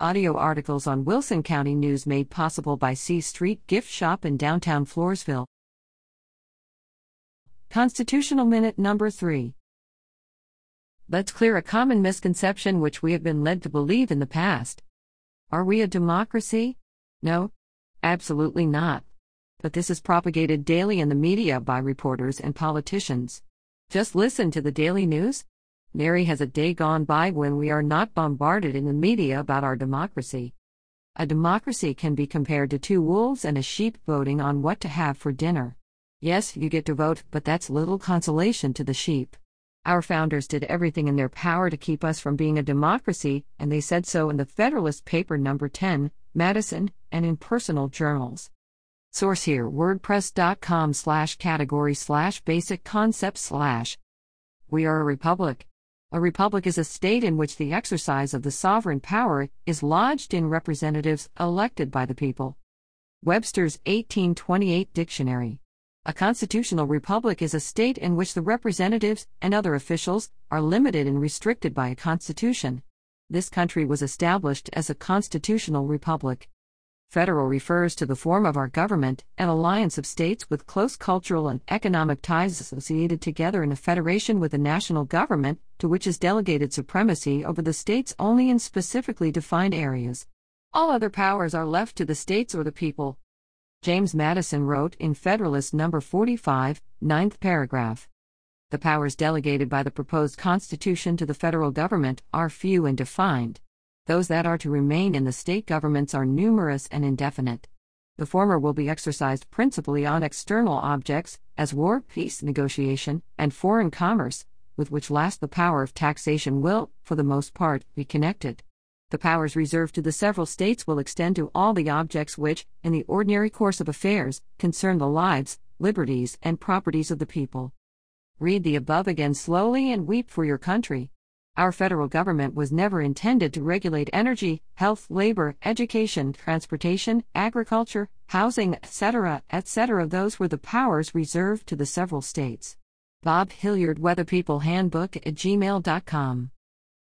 Audio articles on Wilson County News made possible by C Street Gift Shop in downtown Floresville. Constitutional Minute Number 3. Let's clear a common misconception which we have been led to believe in the past. Are we a democracy? No, absolutely not. But this is propagated daily in the media by reporters and politicians. Just listen to the daily news. Nary has a day gone by when we are not bombarded in the media about our democracy. A democracy can be compared to two wolves and a sheep voting on what to have for dinner. Yes, you get to vote, but that's little consolation to the sheep. Our founders did everything in their power to keep us from being a democracy, and they said so in the Federalist Paper Number 10, Madison, and in personal journals. Source here wordpress.com slash category slash basic concept slash. We are a republic. A republic is a state in which the exercise of the sovereign power is lodged in representatives elected by the people. Webster's 1828 Dictionary. A constitutional republic is a state in which the representatives and other officials are limited and restricted by a constitution. This country was established as a constitutional republic. Federal refers to the form of our government, an alliance of states with close cultural and economic ties associated together in a federation with a national government, to which is delegated supremacy over the states only in specifically defined areas. All other powers are left to the states or the people. James Madison wrote in Federalist No. 45, ninth paragraph. The powers delegated by the proposed Constitution to the federal government are few and defined. Those that are to remain in the state governments are numerous and indefinite. The former will be exercised principally on external objects, as war, peace negotiation, and foreign commerce, with which last the power of taxation will, for the most part, be connected. The powers reserved to the several states will extend to all the objects which, in the ordinary course of affairs, concern the lives, liberties, and properties of the people. Read the above again slowly and weep for your country. Our federal government was never intended to regulate energy, health, labor, education, transportation, agriculture, housing, etc., etc. Those were the powers reserved to the several states. Bob Hilliard We the People Handbook at gmail.com.